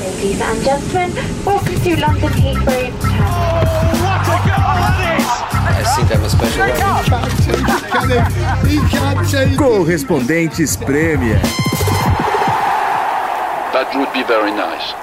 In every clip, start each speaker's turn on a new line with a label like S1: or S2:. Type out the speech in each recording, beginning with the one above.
S1: Ladies and gentlemen, welcome to London Heathrow. Oh, what a goal that
S2: is! I think I'm a special Correspondentes Premier.
S3: That would be very nice.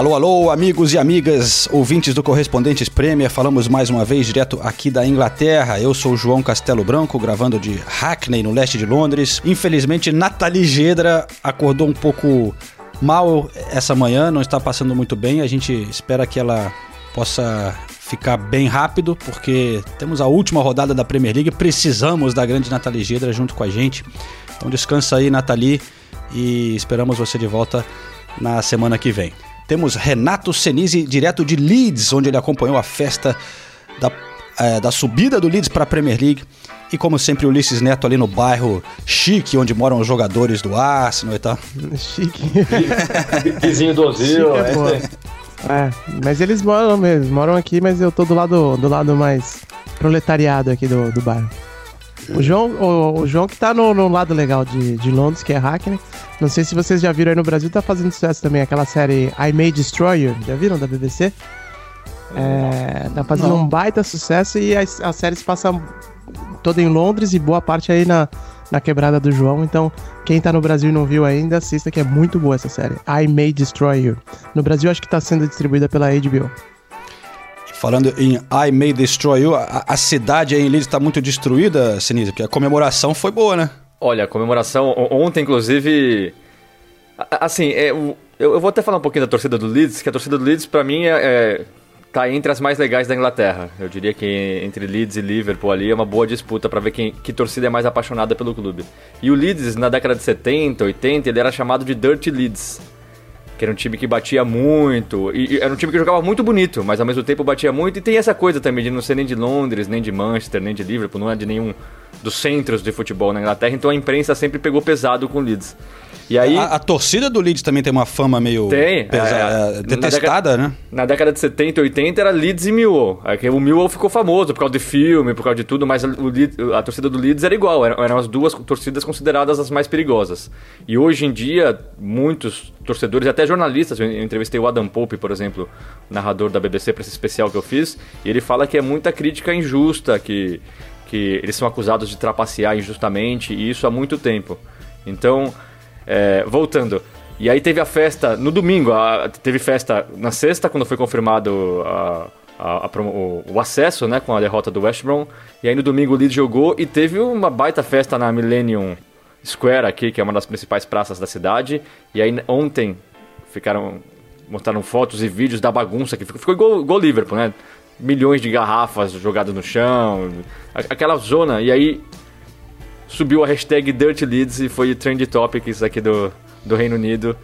S2: Alô, alô, amigos e amigas, ouvintes do Correspondentes Premier, falamos mais uma vez direto aqui da Inglaterra. Eu sou João Castelo Branco, gravando de Hackney, no leste de Londres. Infelizmente, Nathalie Gedra acordou um pouco mal essa manhã, não está passando muito bem. A gente espera que ela possa ficar bem rápido, porque temos a última rodada da Premier League, precisamos da grande Nathalie Gedra junto com a gente. Então descansa aí, Nathalie, e esperamos você de volta na semana que vem. Temos Renato Senise, direto de Leeds, onde ele acompanhou a festa da, é, da subida do Leeds para a Premier League. E como sempre, Ulisses Neto ali no bairro chique, onde moram os jogadores do Arsenal e tal.
S4: Chique.
S5: Vizinho do Ozil. É,
S4: é, mas eles moram mesmo, moram aqui, mas eu tô do lado, do lado mais proletariado aqui do, do bairro. O João, o, o João que tá no, no, lado legal de, de Londres, que é Hackney. Não sei se vocês já viram aí no Brasil, tá fazendo sucesso também aquela série I May Destroy You. Já viram da BBC? É, tá fazendo Não. um baita sucesso e a, a série se passa toda em Londres e boa parte aí na, na quebrada do João. Então, quem tá no Brasil e não viu ainda, assista que é muito boa essa série. I May Destroy You. No Brasil, acho que tá sendo distribuída pela HBO.
S2: Falando em I May Destroy You, a, a cidade aí em Leeds está muito destruída, Sinisa, porque a comemoração foi boa, né?
S5: Olha, comemoração, ontem inclusive, assim, é, eu, eu, vou até falar um pouquinho da torcida do Leeds, que a torcida do Leeds para mim é, é, tá entre as mais legais da Inglaterra. Eu diria que entre Leeds e Liverpool ali é uma boa disputa para ver quem, que torcida é mais apaixonada pelo clube. E o Leeds, na década de 70, 80, ele era chamado de Dirty Leeds que era um time que batia muito, e, e, era um time que jogava muito bonito, mas ao mesmo tempo batia muito, e tem essa coisa também de não ser nem de Londres, nem de Manchester, nem de Liverpool, não é de nenhum dos centros de futebol na Inglaterra, então a imprensa sempre pegou pesado com o Leeds.
S2: E aí, a, a, torcida do Leeds também tem uma fama meio
S5: tem,
S2: pesada, é, é, detestada,
S5: na
S2: década,
S5: né? Na década de 70 e 80 era Leeds e Millwall. É o Millwall ficou famoso por causa de filme, por causa de tudo, mas o Leeds, a torcida do Leeds era igual, eram, eram as duas torcidas consideradas as mais perigosas. E hoje em dia, muitos torcedores, até jornalistas, eu entrevistei o Adam Pope, por exemplo, narrador da BBC para esse especial que eu fiz, e ele fala que é muita crítica injusta, que, que eles são acusados de trapacear injustamente, e isso há muito tempo. Então, é, voltando. E aí teve a festa no domingo, a, teve festa na sexta, quando foi confirmado a, a, o, o, acesso, né, com a derrota do West Brom. E aí no domingo o Leeds jogou e teve uma baita festa na Millennium Square aqui, que é uma das principais praças da cidade. E aí ontem ficaram mostraram fotos e vídeos da bagunça que ficou, ficou igual, igual Liverpool, né? Milhões de garrafas jogadas no chão, aquela zona. E aí subiu a hashtag Dirty Leeds e foi Trend Topics aqui do, do Reino Unido.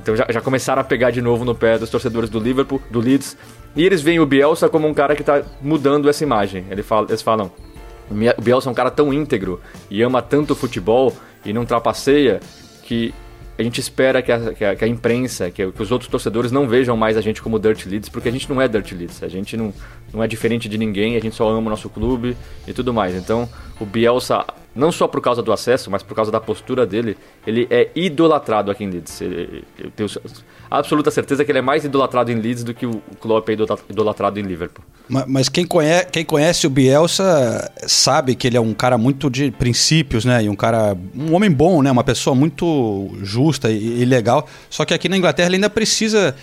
S5: Então já, já começaram a pegar de novo no pé dos torcedores do Liverpool, do Leeds. E eles veem o Bielsa como um cara que está mudando essa imagem. Ele fala, eles falam, o Bielsa é um cara tão íntegro e ama tanto o futebol e não trapaceia que a gente espera que a, que a, que a imprensa, que, que, os outros torcedores não vejam mais a gente como Dirty Leeds, porque a gente não é Dirty Leeds, a gente não, não é diferente de ninguém, a gente só ama o nosso clube e tudo mais. Então, o Bielsa não só por causa do acesso, mas por causa da postura dele, ele é idolatrado aqui em Leeds. Eu tenho absoluta certeza que ele é mais idolatrado em Leeds do que o Klopp é idolatrado em Liverpool.
S2: Mas, mas quem, conhece, quem conhece o Bielsa sabe que ele é um cara muito de princípios, né? E um cara, um homem bom, né? Uma pessoa muito justa e, e legal. Só que aqui na Inglaterra ele ainda precisa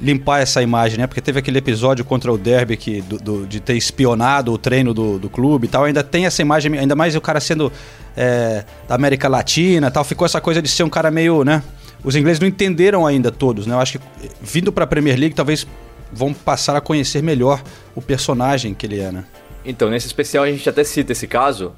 S2: limpar essa imagem, né? Porque teve aquele episódio contra o Derby que, do, do, de ter espionado o treino do, do clube e tal. Ainda tem essa imagem, ainda mais o cara sendo é, da América Latina tal. Ficou essa coisa de ser um cara meio, né? Os ingleses não entenderam ainda todos, né? Eu acho que vindo para a Premier League talvez vão passar a conhecer melhor o personagem que ele é, né?
S5: Então, nesse especial a gente até cita esse caso,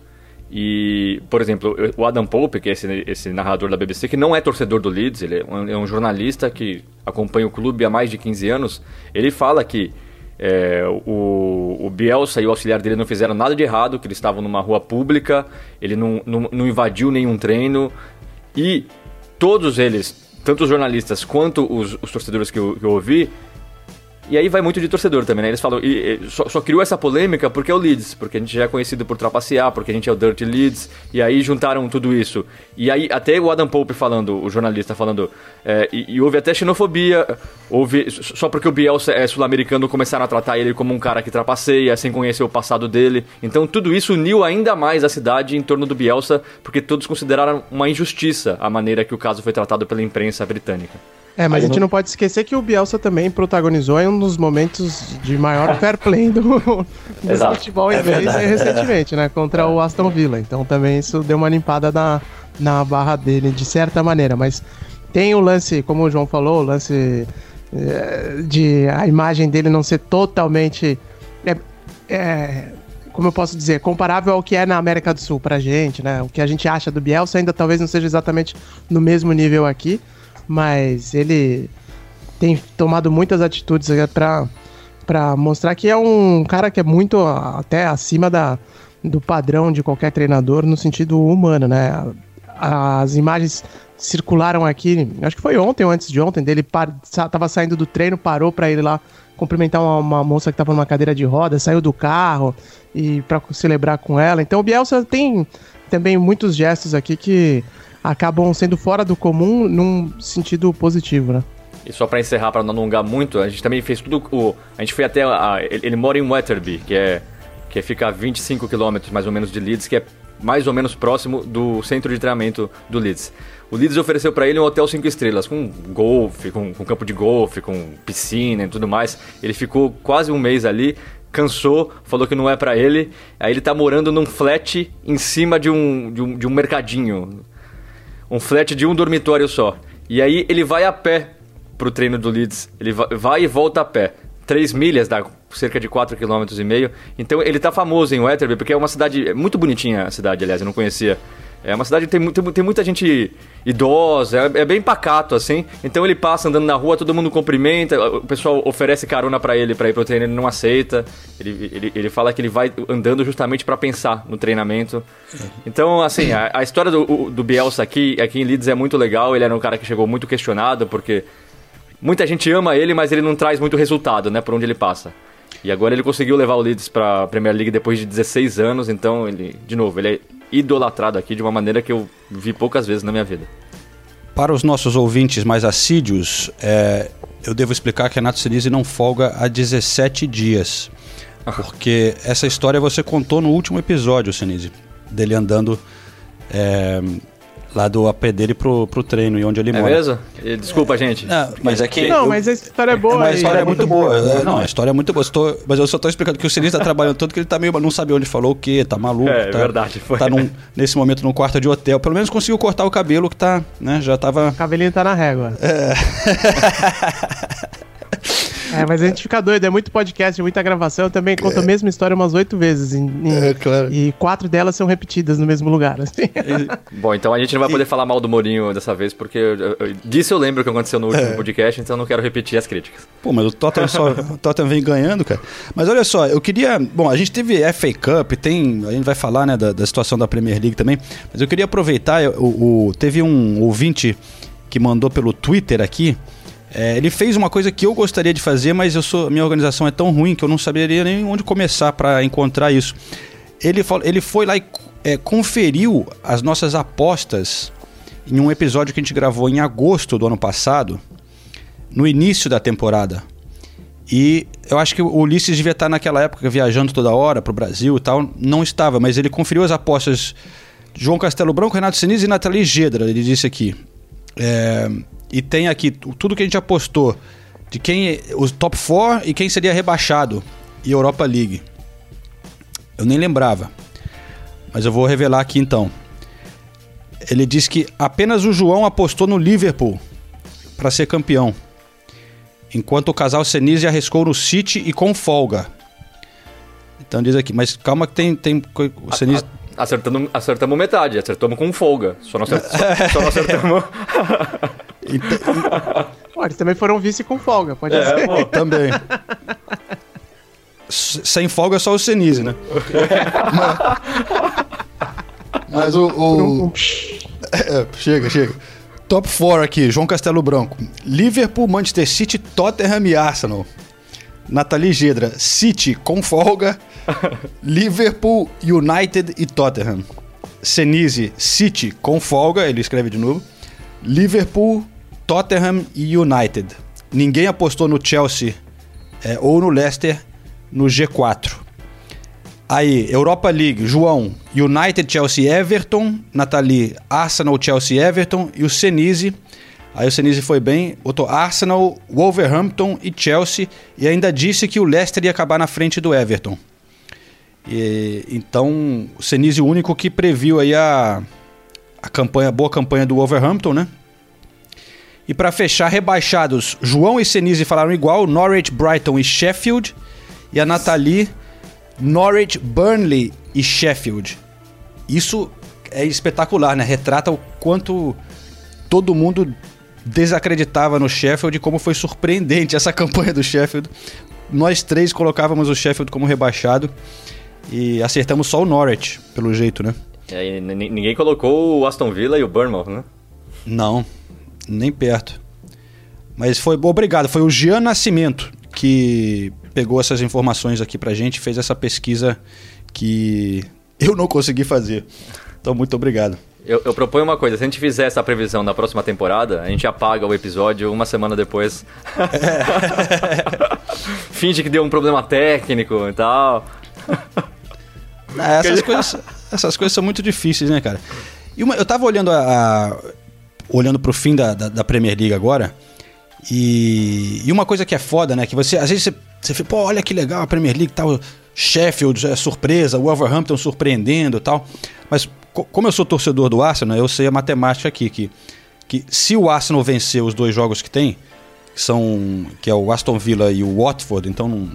S5: e, por exemplo, o Adam Pope, que é esse, esse narrador da BBC, que não é torcedor do Leeds, ele é um, é um, jornalista que acompanha o clube há mais de 15 anos, ele fala que é, o, o Bielsa e o auxiliar dele não fizeram nada de errado, que eles estavam numa rua pública, ele não, não, não invadiu nenhum treino e todos eles, tanto os jornalistas quanto os, os torcedores que eu, que eu ouvi, e aí vai muito de torcedor também, né? Eles falam, e, e, só, só, criou essa polêmica porque é o Leeds, porque a gente já é conhecido por trapacear, porque a gente é o Dirty Leeds, e aí juntaram tudo isso. E aí até o Adam Pope falando, o jornalista falando, é, e, e, houve até xenofobia, houve, só porque o Bielsa é sul-americano começaram a tratar ele como um cara que trapaceia, sem conhecer o passado dele. Então tudo isso uniu ainda mais a cidade em torno do Bielsa, porque todos consideraram uma injustiça a maneira que o caso foi tratado pela imprensa britânica.
S4: É, mas Aí a gente não... não... pode esquecer que o Bielsa também protagonizou em um dos momentos de maior fair play do, do futebol inglês é recentemente, né? Contra o Aston Villa. Então também isso deu uma limpada na, na barra dele, de certa maneira. Mas tem o lance, como o João falou, o lance é, de a imagem dele não ser totalmente. É, é, como eu posso dizer, comparável ao que é na América do Sul pra gente, né? O que a gente acha do Bielsa ainda talvez não seja exatamente no mesmo nível aqui mas ele tem tomado muitas atitudes para para mostrar que é um cara que é muito até acima da, do padrão de qualquer treinador no sentido humano, né? As imagens circularam aqui, acho que foi ontem ou antes de ontem, dele par, tava saindo do treino, parou para ir lá cumprimentar uma, uma moça que estava numa cadeira de roda, saiu do carro e para celebrar com ela. Então o Bielsa tem também muitos gestos aqui que acabam sendo fora do comum num sentido positivo, né?
S5: E só para encerrar, para não alongar muito, a gente também fez tudo. O, a gente foi até. A, ele, ele, mora em Wetherby, que é que fica a 25 quilômetros mais ou menos de Leeds, que é mais ou menos próximo do centro de treinamento do Leeds. O Leeds ofereceu para ele um hotel 5 estrelas, com golfe, com, com campo de golfe, com piscina e tudo mais. Ele ficou quase um mês ali, cansou, falou que não é para ele. Aí ele tá morando num flat em cima de um, de um, de um mercadinho um flat de um dormitório só. E aí ele vai a pé pro treino do Leeds. Ele vai e volta a pé. 3 milhas, dá cerca de 4,5 km. e meio. Então ele tá famoso em Wetherby, porque é uma cidade é muito bonitinha a cidade, aliás, eu não conhecia. É uma cidade que tem, tem, tem muita gente idosa, é, é, bem pacato, assim. Então ele passa andando na rua, todo mundo cumprimenta, o pessoal oferece carona para ele para ir pro treino, ele não aceita. Ele, ele, ele fala que ele vai andando justamente para pensar no treinamento. Então, assim, a, a história do, do Bielsa aqui, aqui em Leeds é muito legal. Ele era um cara que chegou muito questionado, porque muita gente ama ele, mas ele não traz muito resultado, né, por onde ele passa. E agora ele conseguiu levar o Leeds para a Premier League depois de 16 anos, então ele, de novo, ele é idolatrado aqui de uma maneira que eu vi poucas vezes na minha vida.
S2: Para os nossos ouvintes mais assíduos, é, eu devo explicar que Renato Sinise não folga há 17 dias. Ah. Porque essa história você contou no último episódio, Sinise, dele andando é, lá do AP dele pro, pro treino e onde ele é mora.
S5: É mesmo? Desculpa, gente.
S2: Não, mas é que.
S4: Não, eu, mas a história é boa.
S2: Mas a história é, é muito boa. boa. Não, a história é muito boa. Estou, mas eu só tô explicando que o Sinistro tá trabalhando tanto que ele tá meio. Não sabe onde falou o quê, tá maluco. É,
S5: tá, verdade. Foi.
S2: Tá num, nesse momento num quarto de hotel. Pelo menos conseguiu cortar o cabelo que tá. né? Já tava.
S4: O cabelinho tá na régua. É. É, mas a gente fica doido, é muito podcast, muita gravação. Eu também conto é. a mesma história umas oito vezes. Em, em, é, claro. E quatro delas são repetidas no mesmo lugar. Assim.
S5: Bom, então a gente não vai poder falar mal do Mourinho dessa vez, porque eu, eu, disso eu lembro que aconteceu no último é. podcast, então eu não quero repetir as críticas.
S2: Pô, mas o Tottenham, só, o Tottenham vem ganhando, cara. Mas olha só, eu queria. Bom, a gente teve FA Cup, tem. A gente vai falar né, da, da situação da Premier League também, mas eu queria aproveitar. O, o teve um ouvinte que mandou pelo Twitter aqui. É, ele fez uma coisa que eu gostaria de fazer, mas eu sou, minha organização é tão ruim que eu não saberia nem onde começar para encontrar isso. Ele, ele foi lá e é, conferiu as nossas apostas em um episódio que a gente gravou em agosto do ano passado, no início da temporada. E eu acho que o Ulisses devia estar naquela época viajando toda hora para o Brasil e tal. Não estava, mas ele conferiu as apostas de João Castelo Branco, Renato Sinise e Nathalie Gedra. Ele disse aqui. É, e tem aqui tudo que a gente apostou de quem os top 4 e quem seria rebaixado e Europa League. Eu nem lembrava. Mas eu vou revelar aqui então. Ele diz que apenas o João apostou no Liverpool para ser campeão. Enquanto o casal Senise arriscou no City e com folga. Então diz aqui, mas calma que tem, tem o Senise...
S5: Acertamos, acertamos metade, acertamos com folga. Só não acertamos. só, só não acertamos.
S4: Pô, eles também foram vice com folga, pode é, ser. Pô,
S2: também. s- sem folga só o Senise, né? Mas o. o-
S4: Um psh,
S2: é, chega, chega. Top 4 aqui, João Castelo Branco. Liverpool, Manchester City, Tottenham e Arsenal. Nathalie Gedra, City com folga. Liverpool, United e Tottenham. Senise, City com folga, ele escreve de novo. Liverpool, Tottenham e United. Ninguém apostou no Chelsea é, ou no Leicester no G4. Aí, Europa League, João, United, Chelsea, Everton, Nathalie, Arsenal, Chelsea, Everton e o Senise. Aí o Senise foi bem, botou Arsenal, Wolverhampton e Chelsea e ainda disse que o Leicester ia acabar na frente do Everton. E, então, o Senise o único que previu aí a, a campanha, a boa campanha do Wolverhampton, né? E para fechar, rebaixados, João e Senise falaram igual, Norwich, Brighton e Sheffield. E a Nathalie, Norwich, Burnley e Sheffield. Isso é espetacular, né? Retrata o quanto todo mundo desacreditava no Sheffield e como foi surpreendente essa campanha do Sheffield. Nós três colocávamos o Sheffield como rebaixado e acertamos só o Norwich, pelo jeito, né?
S5: E n- ninguém colocou o Aston Villa e o Bournemouth, né?
S2: Não, nem perto. Mas foi obrigado, foi o Jean Nascimento que pegou essas informações aqui pra gente, fez essa pesquisa que eu não consegui fazer. Então, muito obrigado.
S5: Eu, eu proponho uma coisa, se a gente fizer essa previsão na próxima temporada, a gente apaga o episódio uma semana depois. Finge que deu um problema técnico e tal.
S2: Ah, Essas coisas, essas coisas são muito difíceis, né, cara? E uma- eu tava olhando a, a- olhando pro fim da, da, da Premier League agora, e, e uma coisa que é foda, né? Que você, às vezes, você, você fica, pô, olha que legal a Premier League tal. Sheffield é surpresa, o Wolverhampton surpreendendo tal. Mas co- como eu sou torcedor do Arsenal, eu sei a matemática aqui, que, que se o Arsenal vencer os dois jogos que tem, que são que é o Aston Villa e o Watford, então não,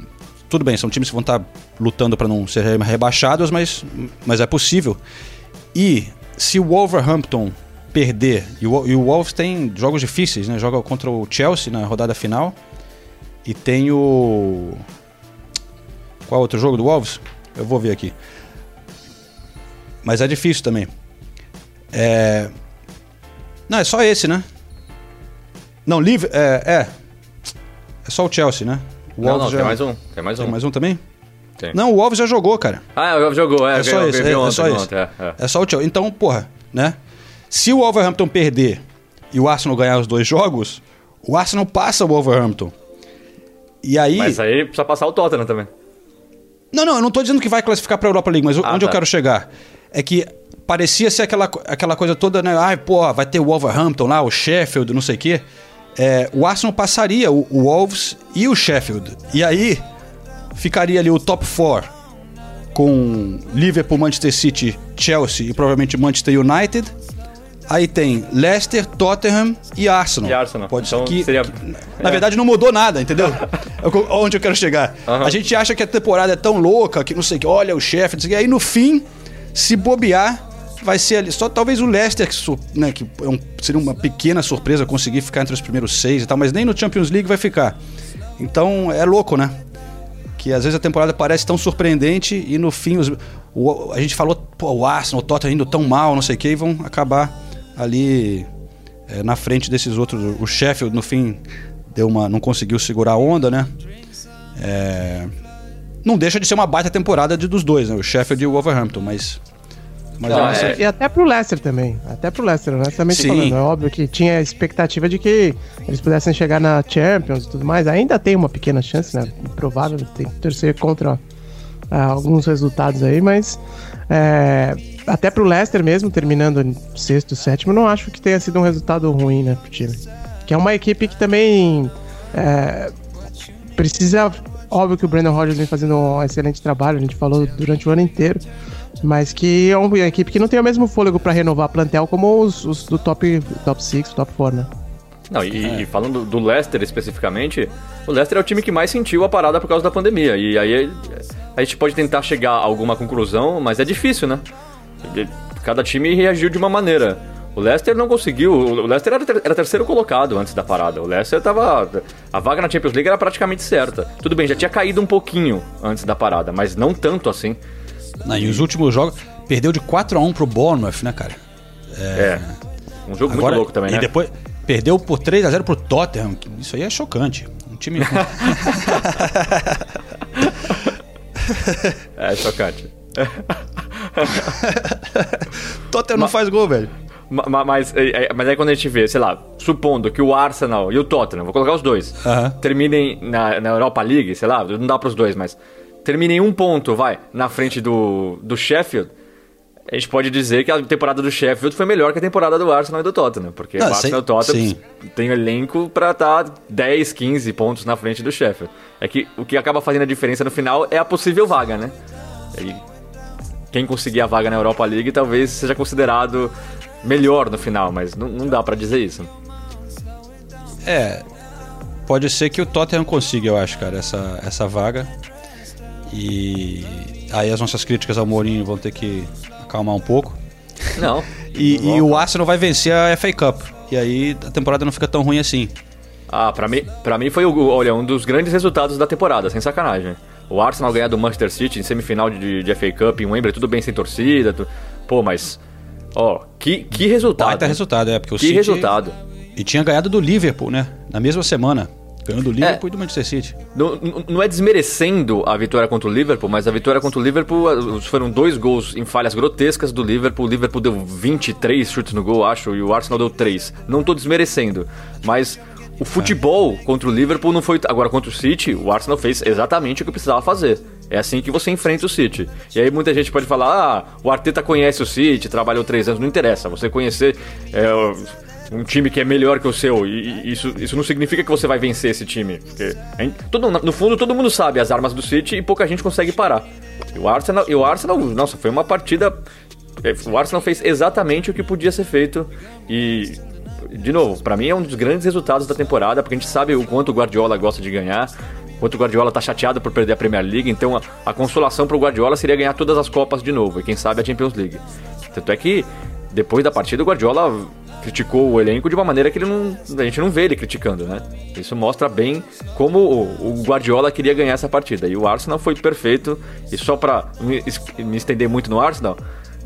S2: tudo bem, são times que vão estar lutando para não ser rebaixados, mas, mas é possível. E se o Wolverhampton perder, e o, e o Wolves tem jogos difíceis, né? Joga contra o Chelsea na rodada final e tem o qual outro jogo do Wolves? Eu vou ver aqui. Mas é difícil também. É... Não, é só esse, né? Não, livre. É, é. É só o Chelsea, né? O
S5: Não, não,
S2: Wolves
S5: tem
S2: já-
S5: mais um. Tem mais um.
S2: Tem mais um também?
S5: Tem.
S2: Não, o Wolves já jogou, cara.
S5: Ah, jogou, é.
S2: É só esse, é, é só esse.
S5: é, é.
S2: É só o Chelsea. Então, porra, né? Se o Wolverhampton perder e o Arsenal ganhar os dois jogos, o Arsenal passa o Wolverhampton. E aí.
S5: Mas aí precisa passar o Tottenham também.
S2: Não, não, eu não tô dizendo que vai classificar pra Europa League, mas
S5: Ah,
S2: onde eu
S5: tá.
S2: quero chegar é que parecia ser aquela, aquela coisa toda, né? Ai, pô, vai ter o Wolverhampton lá, o Sheffield, não sei o quê. É, o Arsenal passaria o, o Wolves e o Sheffield. E aí ficaria ali o top 4 com Liverpool, Manchester City, Chelsea e provavelmente Manchester United. Aí tem Leicester, Tottenham e Arsenal.
S5: E Arsenal.
S2: Pode ser
S5: Então
S2: que,
S5: seria-
S2: na verdade não mudou nada, entendeu? É Onde eu quero chegar. A gente acha que a temporada é tão louca, que não sei o que, olha o chefe, não sei o que. Aí no fim, se bobear, vai ser ali. Só talvez o Leicester, que, né, que é um- seria uma pequena surpresa conseguir ficar entre os primeiros seis e tal, mas nem no Champions League vai ficar. Então é louco, né? Que às vezes a temporada parece tão surpreendente e no fim os- o- a gente falou, pô, o Arsenal, o Tottenham indo tão mal, não sei o que, e vão acabar ali é, na frente desses outros. O Sheffield, no fim, deu uma, não conseguiu segurar a onda, né? É, não deixa de ser uma baita temporada de, dos dois, né? O Sheffield e o Wolverhampton, mas. Mas
S5: Não, é-.
S4: E até pro Leicester também. Até pro Leicester, honestamente
S2: Sim.
S4: falando. É óbvio que tinha expectativa de que eles pudessem chegar na Champions e tudo mais. Ainda tem uma pequena chance, né? Provável, tem que torcer contra ah, alguns resultados aí, mas é, até pro Leicester mesmo, terminando sexto, sétimo, não acho que tenha sido um resultado ruim, né, pro time. Que é uma equipe que também é, precisa. Óbvio que o Brandon Rodgers vem fazendo um excelente trabalho, a gente falou durante o ano inteiro. Mas que é uma equipe que não tem o mesmo fôlego pra renovar plantel como os, os do top 6, top, six, top 4, né?
S5: Não, e, e falando do Leicester especificamente, o Leicester é o time que mais sentiu a parada por causa da pandemia. E aí a gente pode tentar chegar a alguma conclusão, mas é difícil, né? Cada time reagiu de uma maneira. O Leicester não conseguiu. O Leicester era, ter, era terceiro colocado antes da parada. O Leicester tava. A vaga na Champions League era praticamente certa. Tudo bem, já tinha caído um pouquinho antes da parada, mas não tanto assim.
S2: Não, e os últimos jogos. Perdeu de 4 a 1 pro Bournemouth, né, cara?
S5: É. Um jogo
S2: Agora,
S5: muito louco também,
S2: e
S5: né?
S2: depois perdeu por 3 a 0 pro Tottenham. Isso aí é chocante. Um time.
S5: É chocante.
S2: Tottenham não faz gol, velho.
S5: Ma- ma- Mas, é, é, mas aí quando a gente vê, sei lá, supondo que o Arsenal e o Tottenham, vou colocar os dois,
S2: Aham.
S5: terminem na, na Europa League, sei lá, não dá pros dois, mas terminem um ponto, vai, na frente do, do Sheffield, a gente pode dizer que a temporada do Sheffield foi melhor que a temporada do Arsenal e do Tottenham, porque
S2: Não,
S5: o Arsenal e o Tottenham
S2: sim.
S5: tem elenco pra estar 10, 15 pontos na frente do Sheffield. É que o que acaba fazendo a diferença no final é a possível vaga, né? E quem conseguir a vaga na Europa League talvez seja considerado melhor no final, mas não, não dá pra dizer isso.
S2: É. Pode ser que o Tottenham consiga, eu acho, cara, essa, essa vaga. E aí as nossas críticas ao Mourinho vão ter que acalmar um pouco.
S5: Não.
S2: E, e o Arsenal vai vencer a FA Cup. E aí a temporada não fica tão ruim assim.
S5: Ah, pra mim, pra mim foi, o- olha, um dos grandes resultados da temporada, sem sacanagem. O Arsenal ganhar do Manchester City em semifinal de, de FA Cup em Wembley, tudo bem sem torcida. tu- Pô, mas. Ó, que, que resultado.
S2: Baita resultado, é, porque o
S5: Que
S2: City...
S5: resultado.
S2: E tinha ganhado do Liverpool, né? Na mesma semana. Ganhou do Liverpool e do Manchester City.
S5: Não, não- é desmerecendo a vitória contra o Liverpool, mas a vitória contra o Liverpool foram dois gols em falhas grotescas do Liverpool. O Liverpool deu 23 chutes no gol, acho, e o Arsenal deu 3. Não tô desmerecendo, mas o futebol contra o Liverpool não foi. Agora, contra o City, o Arsenal fez exatamente o que precisava fazer. É assim que você enfrenta o City. E aí muita gente pode falar: ah, o Arteta conhece o City, trabalhou três anos. Não interessa, você conhecer. é, um time que é melhor que o seu. E, e isso, isso não significa que você vai vencer esse time. Porque, hein, todo, no fundo, todo mundo sabe as armas do City e pouca gente consegue parar. E o Arsenal, e o Arsenal nossa, foi uma partida. é, O Arsenal fez exatamente o que podia ser feito. E, de novo, pra mim é um dos grandes resultados da temporada, porque a gente sabe o quanto o Guardiola gosta de ganhar. Quanto o Guardiola tá chateado por perder a Premier League, então a, a consolação pro Guardiola seria ganhar todas as Copas de novo, e quem sabe a Champions League. Tanto é que, depois da partida, o Guardiola criticou o elenco de uma maneira que ele não, a gente não vê ele criticando, né? Isso mostra bem como o, Guardiola queria ganhar essa partida. E o Arsenal foi perfeito. E só pra me, es- me estender muito no Arsenal,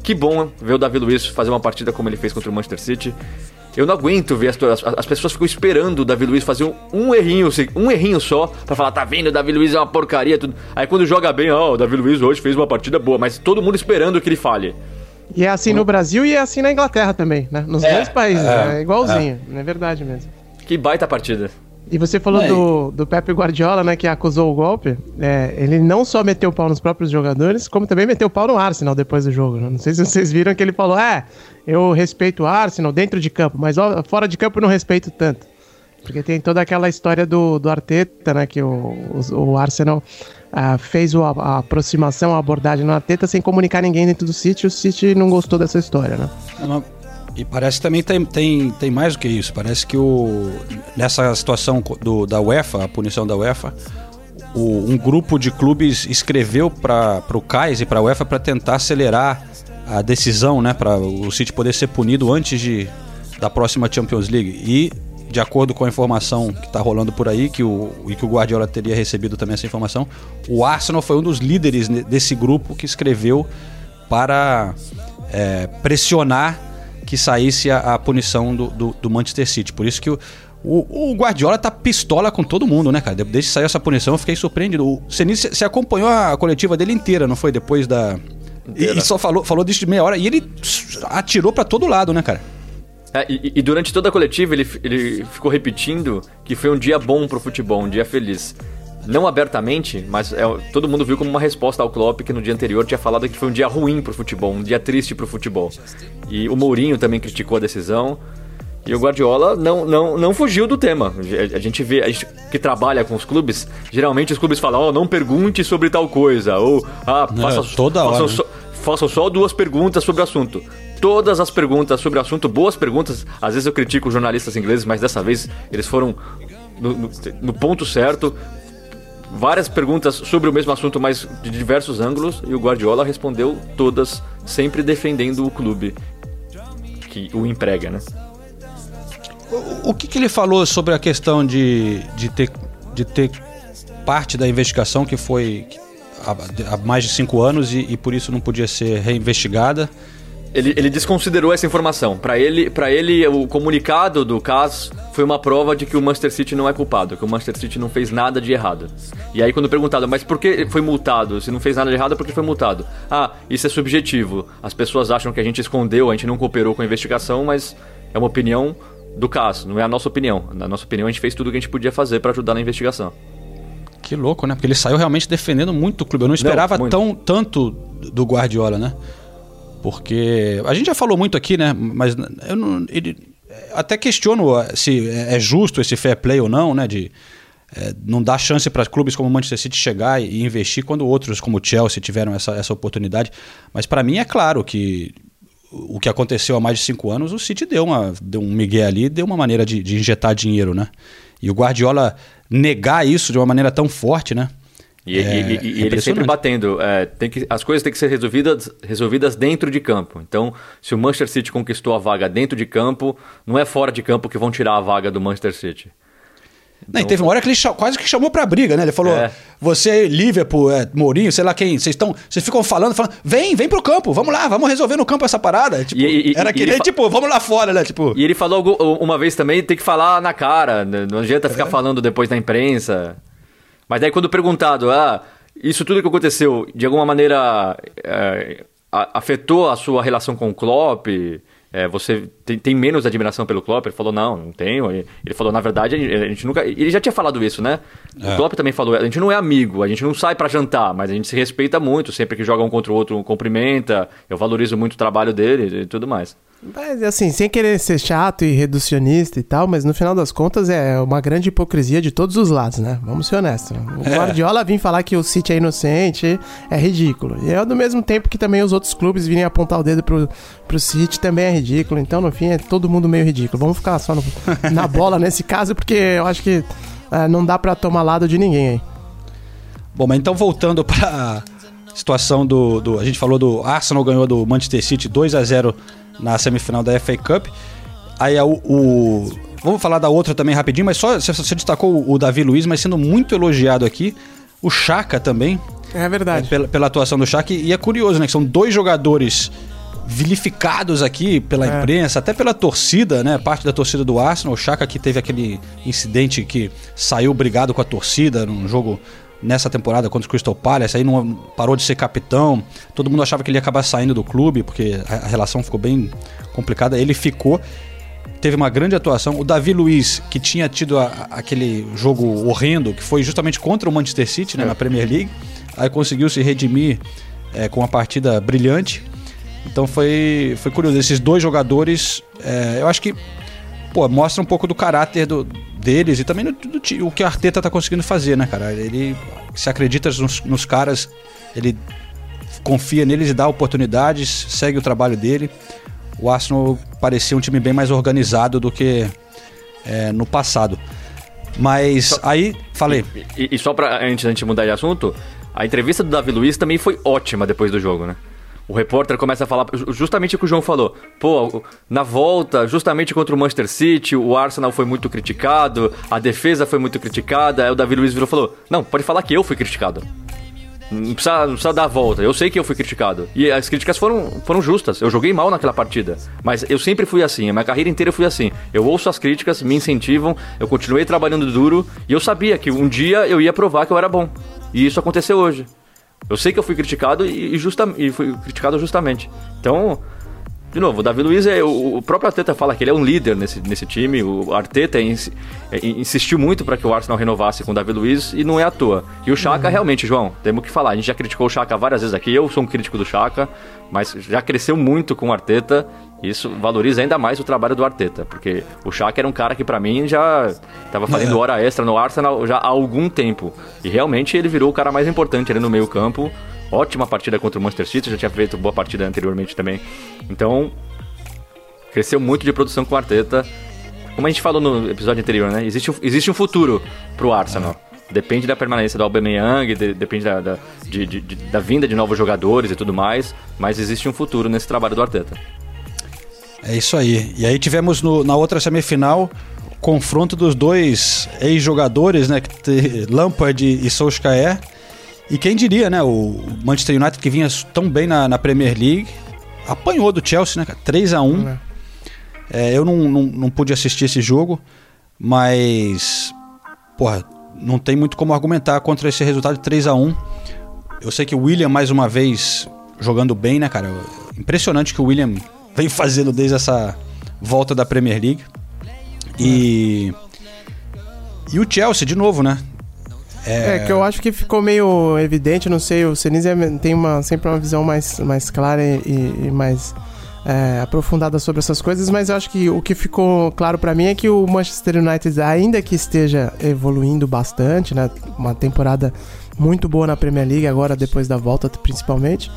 S5: que bom ver o Davi Luiz fazer uma partida como ele fez contra o Manchester City. Eu não aguento ver as, as, as pessoas ficam esperando o Davi Luiz fazer um, um errinho, um errinho só, pra falar, tá vendo, o Davi Luiz é uma porcaria, tudo. Aí quando joga bem, ó, o Davi Luiz hoje fez uma partida boa, mas todo mundo esperando que ele falhe.
S4: E é assim no Brasil e é assim na Inglaterra também, né? Nos
S5: É,
S4: dois países,
S2: é,
S4: é, igualzinho, não é verdade mesmo.
S5: Que baita partida.
S4: E você falou
S2: É,
S4: do, do Pepe Guardiola, né, que acusou o golpe. É, ele não só meteu o pau nos próprios jogadores, como também meteu o pau no Arsenal depois do jogo. né? Não sei se vocês viram que ele falou: é, eu respeito o Arsenal dentro de campo, mas ó, fora de campo eu não respeito tanto. Porque tem toda aquela história do, do Arteta, né, que o, o, o Arsenal ah, fez o- a, aproximação, a abordagem no Arteta sem comunicar ninguém dentro do e O City não gostou dessa história, né?
S2: Não, E parece que também tem, tem, tem mais do que isso. Parece que o, nessa situação do, da UEFA, a punição da UEFA, o- um grupo de clubes escreveu para o CAIS e para a UEFA para tentar acelerar a decisão, né, para o City poder ser punido antes de, da próxima Champions League. E, de acordo com a informação que está rolando por aí, que o, e que o Guardiola teria recebido também essa informação, o Arsenal foi um dos líderes desse grupo que escreveu para é, pressionar que saísse a, a punição do, do, do Manchester City. Por isso que o, o, o Guardiola tá pistola com todo mundo, né, cara? De- Desde que saiu essa punição, eu fiquei surpreendido. O Senise, você acompanhou a coletiva dele inteira, não foi? Depois da. E, e só falou, falou disso de meia hora. E ele atirou pra todo lado, né, cara?
S5: É, e, e durante toda a coletiva ele, ele ficou repetindo que foi um dia bom pro futebol, um dia feliz. Não abertamente, mas é, todo mundo viu como uma resposta ao Klopp que no dia anterior tinha falado que foi um dia ruim pro futebol, um dia triste pro futebol. E o Mourinho também criticou a decisão. E o Guardiola não, não, não fugiu do tema. A gente vê, a gente que trabalha com os clubes, geralmente os clubes falam, ó, não pergunte sobre tal coisa, ou, ah, faça,
S2: toda
S5: faça
S2: hora,
S5: só- façam só duas perguntas sobre o assunto. Todas as perguntas sobre o assunto, boas perguntas. Às vezes eu critico os jornalistas ingleses, mas dessa vez eles foram no, no- no ponto certo. Várias perguntas sobre o mesmo assunto, mas de diversos ângulos, e o Guardiola respondeu todas, sempre defendendo o clube. que o emprega, né?
S2: O, o que, que ele falou sobre a questão de, de, ter, de ter parte da investigação que foi há, há mais de cinco anos e, e por isso não podia ser reinvestigada?
S5: Ele, ele desconsiderou essa informação. Para ele, para ele, o comunicado do caso foi uma prova de que o Manchester City não é culpado, que o Manchester City não fez nada de errado. E aí, quando perguntado, mas por que foi multado? Se não fez nada de errado, por que foi multado? Ah, isso é subjetivo. As pessoas acham que a gente escondeu, a gente não cooperou com a investigação, mas é uma opinião do caso, não é a nossa opinião. Na nossa opinião, a gente fez tudo o que a gente podia fazer para ajudar na investigação.
S2: Que louco, né? Porque ele saiu realmente defendendo muito o clube. Eu não esperava não, tão tanto do Guardiola, né? Porque a gente já falou muito aqui, né? Mas eu não, ele, até questiono se é justo esse fair play ou não, né? De é, não dar chance para clubes como o Manchester City chegar e investir quando outros como o Chelsea tiveram essa, essa oportunidade. Mas para mim é claro que o que aconteceu há mais de cinco anos, o City deu, uma, deu um migué ali, deu uma maneira de, de injetar dinheiro, né? E o Guardiola negar isso de uma maneira tão forte, né?
S5: E, é, e, e, e ele sempre batendo. É, tem que, as coisas têm que ser resolvidas, resolvidas dentro de campo. Então, se o Manchester City conquistou a vaga dentro de campo, não é fora de campo que vão tirar a vaga do Manchester City.
S2: Então, não, teve uma hora que ele quase que chamou pra briga, né? Ele falou: é. você, Liverpool, é, Mourinho, sei lá quem, vocês estão. Vocês ficam falando, falando, vem, vem pro campo, vamos lá, vamos resolver no campo essa parada. Tipo, e, e, era que nem, tipo, vamos lá fora, né? Tipo.
S5: E ele falou uma vez também, tem que falar na cara, né? não adianta ficar é. falando depois na imprensa. Mas daí quando perguntado, ah, isso tudo que aconteceu, de alguma maneira é, afetou a sua relação com o Klopp? É, você tem, tem, menos admiração pelo Klopp? Ele falou, não, não tenho. Ele falou, na verdade, a gente nunca... Ele já tinha falado isso, né? É. O Klopp também falou, a gente não é amigo, a gente não sai para jantar, mas a gente se respeita muito, sempre que joga um contra o outro, cumprimenta, eu valorizo muito o trabalho dele e tudo mais.
S4: Mas assim, sem querer ser chato e reducionista e tal, mas no final das contas é uma grande hipocrisia de todos os lados, né? Vamos ser honestos. O é. Guardiola vir falar que o City é inocente é ridículo. E é do mesmo tempo que também os outros clubes virem apontar o dedo pro, pro City também é ridículo. Então, no fim, é todo mundo meio ridículo. Vamos ficar só no, na bola nesse caso, porque eu acho que é, não dá para tomar lado de ninguém aí.
S2: Bom, mas então voltando pra situação do, do. A gente falou do Arsenal ganhou do Manchester City 2 a 0 na semifinal da FA Cup. Aí o, o, Vamos falar da outra também rapidinho, mas só você destacou o Davi Luiz, mas sendo muito elogiado aqui. O Chaka também.
S4: É verdade.
S2: É, pela, pela, atuação do Chaka. E é curioso, né? Que são dois jogadores vilificados aqui pela é. imprensa, até pela torcida, né? Parte da torcida do Arsenal. O Chaka que teve aquele incidente que saiu brigado com a torcida num jogo nessa temporada contra o Crystal Palace, aí não parou de ser capitão. Todo mundo achava que ele ia acabar saindo do clube, porque a, relação ficou bem complicada. Ele ficou, teve uma grande atuação. O Davi Luiz, que tinha tido a, aquele jogo horrendo, que foi justamente contra o Manchester City né, na Premier League, aí conseguiu se redimir é, com uma partida brilhante. Então foi, foi curioso. Esses dois jogadores, é, eu acho que pô, mostra um pouco do caráter do, deles e também do, do, o que a Arteta tá conseguindo fazer, né, cara? Ele se acredita nos, nos caras, ele confia neles e dá oportunidades, segue o trabalho dele. O Arsenal parecia um time bem mais organizado do que é, no passado. Mas só, aí, falei.
S5: E, e, só pra, antes da gente mudar de assunto, a entrevista do Davi Luiz também foi ótima depois do jogo, né? O repórter começa a falar justamente o que o João falou. Pô, na volta, justamente contra o Manchester City, o Arsenal foi muito criticado, a defesa foi muito criticada. Aí o Davi Luiz virou e falou: Não, pode falar que eu fui criticado. Não precisa, não precisa dar a volta. Eu sei que eu fui criticado. E as críticas foram, foram justas. Eu joguei mal naquela partida. Mas eu sempre fui assim. A minha carreira inteira eu fui assim. Eu ouço as críticas, me incentivam. Eu continuei trabalhando duro. E eu sabia que um dia eu ia provar que eu era bom. E isso aconteceu hoje. Eu sei que eu fui criticado e, justa, e fui criticado justamente. Então, de novo, o Davi Luiz é. O, o próprio Arteta fala que ele é um líder nesse, nesse time. O Arteta ins, é, insistiu muito para que o Arsenal renovasse com o Davi Luiz e não é à toa. E o Chaka, uhum. realmente, João, temos que falar. A gente já criticou o Chaka várias vezes aqui. Eu sou um crítico do Chaka, mas já cresceu muito com o Arteta. Isso valoriza ainda mais o trabalho do Arteta, porque o Chaka era um cara que para mim já estava fazendo é. hora extra no Arsenal já há algum tempo. E realmente ele virou o cara mais importante ali no meio-campo. Ótima partida contra o Manchester City, já tinha feito boa partida anteriormente também. Então, cresceu muito de produção com o Arteta. Como a gente falou no episódio anterior, né? Existe, existe um futuro pro Arsenal. Depende da permanência do Aubameyang, de, depende da, da, de, de, da vinda de novos jogadores e tudo mais, mas existe um futuro nesse trabalho do Arteta.
S2: É isso aí. E aí tivemos no- na outra semifinal confronto dos dois ex-jogadores, né? Lampard e Solskjaer. E quem diria, né? O Manchester United que vinha tão bem na, na Premier League apanhou do Chelsea, né? cara? 3 a 1
S4: É.
S2: É, eu não, não, não pude assistir esse jogo, mas. Porra, não tem muito como argumentar contra esse resultado de 3 a 1 Eu sei que o William, mais uma vez, jogando bem, né, cara? Impressionante que o William vem fazendo desde essa volta da Premier League. E. E o Chelsea, de novo, né?
S4: É, que eu acho que ficou meio evidente, não sei, o Senise tem uma, sempre uma visão mais, mais clara e, e- mais é, aprofundada sobre essas coisas, mas eu acho que o que ficou claro pra mim é que o Manchester United, ainda que esteja evoluindo bastante, né, uma temporada muito boa na Premier League agora, depois da volta principalmente,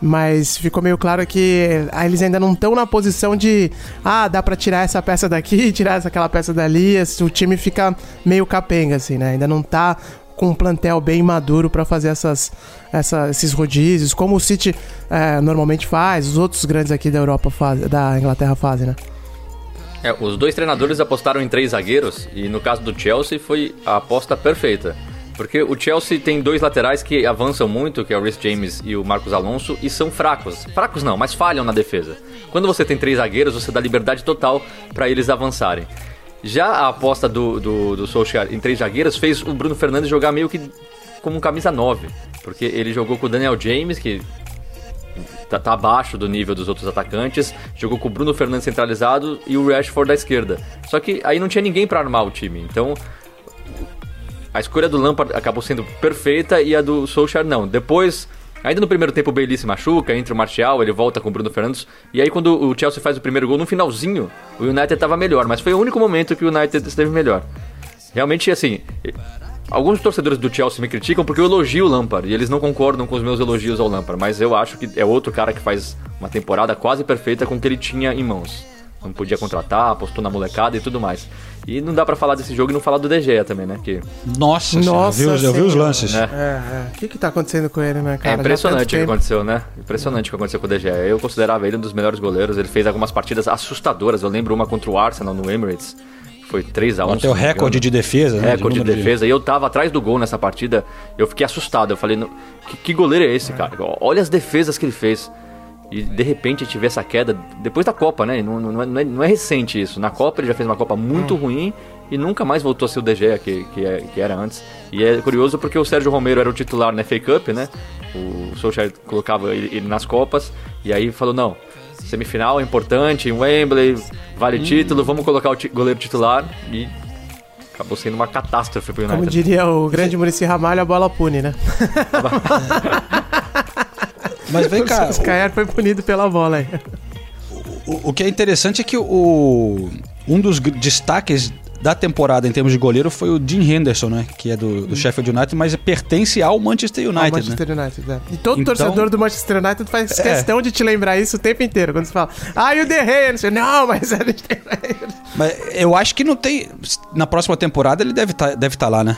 S4: mas ficou meio claro que ah, eles ainda não estão na posição de ah, dá pra tirar essa peça daqui, tirar aquela peça dali, o time fica meio capenga assim, né? Ainda não tá com um plantel bem maduro pra fazer essas, essa- esses rodízios, como o City é, normalmente faz, os outros grandes aqui da Europa da Inglaterra fazem, né?
S5: É, os dois treinadores apostaram em três zagueiros e no caso do Chelsea foi a aposta perfeita. Porque o Chelsea tem dois laterais que avançam muito, que é o Rhys James e o Marcos Alonso, e são fracos. Fracos não, mas falham na defesa. Quando você tem três zagueiros, você dá liberdade total para eles avançarem. Já a aposta do, do, do Solskjaer em três zagueiros fez o Bruno Fernandes jogar meio que como um camisa 9. Porque ele jogou com o Daniel James, que tá, tá abaixo do nível dos outros atacantes. Jogou com o Bruno Fernandes centralizado e o Rashford da esquerda. Só que aí não tinha ninguém pra armar o time. Então a escolha do Lampard acabou sendo perfeita e a do Solskjaer não. Depois, ainda no primeiro tempo o Bailey se machuca, entra o Martial, ele volta com o Bruno Fernandes. E aí quando o Chelsea faz o primeiro gol, no finalzinho, o United estava melhor. Mas foi o único momento que o United esteve melhor. Realmente, assim... Alguns torcedores do Chelsea me criticam porque eu elogio o Lampard e eles não concordam com os meus elogios ao Lampard, mas eu acho que é outro cara que faz uma temporada quase perfeita com o que ele tinha em mãos. Não podia contratar, apostou na molecada e tudo mais. E não dá pra falar desse jogo e não falar do De Gea também, né? Que
S2: Nossa,
S4: Nossa
S2: senhora, eu vi, eu vi os lances.
S5: É.
S4: É, é. O que que tá acontecendo com ele, né, cara?
S5: é impressionante o que aconteceu, né? Impressionante o que aconteceu com o De Gea. Eu considerava ele um dos melhores goleiros. Ele fez algumas partidas assustadoras. Eu lembro uma contra o Arsenal no Emirates. Foi 3x1.
S2: Até o recorde de defesa, né?
S5: recorde de,
S2: número
S5: defesa. E eu tava atrás do gol nessa partida. Eu fiquei assustado. Eu falei, "Não, que, que goleiro é esse, cara? Olha as defesas que ele fez. E de repente vê essa queda depois da Copa, né? Não, não, é, não, é, recente isso. Na Copa ele já fez uma Copa muito ruim e nunca mais voltou a ser o De Gea que, que, é- que era antes. E é curioso porque o Sérgio Romero era o titular na FA Cup, né? O Solskjaer colocava ele, ele nas Copas e aí falou, não, semifinal é importante, em Wembley, vale título, vamos colocar o goleiro titular e acabou sendo uma catástrofe pro
S4: Como
S5: United.
S4: diria o grande Murici Ramalho, a bola pune, né?
S2: Mas vem cá,
S4: O Skyar foi punido pela bola aí.
S2: o, o que é interessante é que o, um dos destaques da temporada em termos de goleiro foi o Dean Henderson, né? Que é do, do Sheffield United, mas pertence ao Manchester United,
S4: Ao
S2: né?
S4: Manchester United, é. E todo
S2: Então-
S4: torcedor do Manchester United faz
S2: É.
S4: questão de te lembrar isso o tempo inteiro. Quando você fala, ah, e o De Gea? Não, mas a gente tem...
S2: Mas eu acho que não tem. Na próxima temporada ele deve estar deve tá lá, né?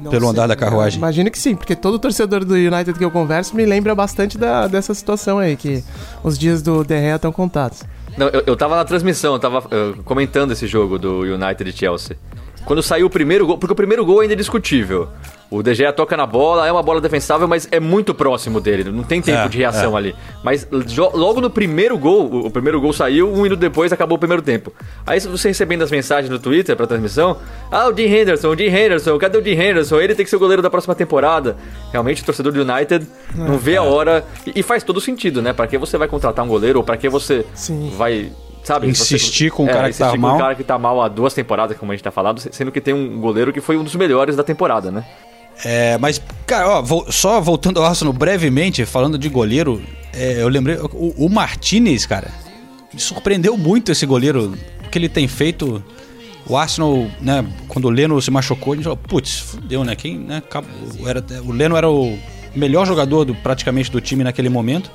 S4: Não
S2: Pelo
S4: sei,
S2: andar da carruagem.
S4: Imagino que sim, porque todo torcedor do United que eu converso me lembra bastante da, dessa situação aí, que os dias do De Gea estão contados.
S5: Não, eu, eu tava na transmissão, eu tava eh, comentando esse jogo do United e Chelsea. Quando saiu o primeiro gol, porque o primeiro gol ainda é discutível. O De Gea toca na bola, é uma bola defensável, mas é muito próximo dele, não tem tempo
S2: É,
S5: de reação ali. Mas logo no primeiro gol, o, primeiro gol saiu, um minuto depois acabou o primeiro tempo. Aí você recebendo as mensagens no Twitter pra transmissão, ah, o Dean Henderson, o Dean Henderson, cadê o Dean Henderson? Ele tem que ser o goleiro da próxima temporada. Realmente o torcedor do United não vê a hora, e, e faz todo sentido, né? Pra que você vai contratar um goleiro, ou pra que você
S4: Sim.
S5: vai sabe?
S2: Insistir com o
S5: é,
S2: cara que tá
S5: com
S2: mal.
S5: o cara que tá mal há duas temporadas, como a gente tá falando, sendo que tem um goleiro que foi um dos melhores da temporada, né?
S2: É, mas, cara, ó, vol- só voltando ao Arsenal brevemente, falando de goleiro, é, eu lembrei, o, o Martinez, cara, me surpreendeu muito esse goleiro, o que ele tem feito. O Arsenal, né, quando o Leno se machucou, a gente falou, putz, fudeu, né? Quem, né, era, o Leno era o melhor jogador do, praticamente do time naquele momento.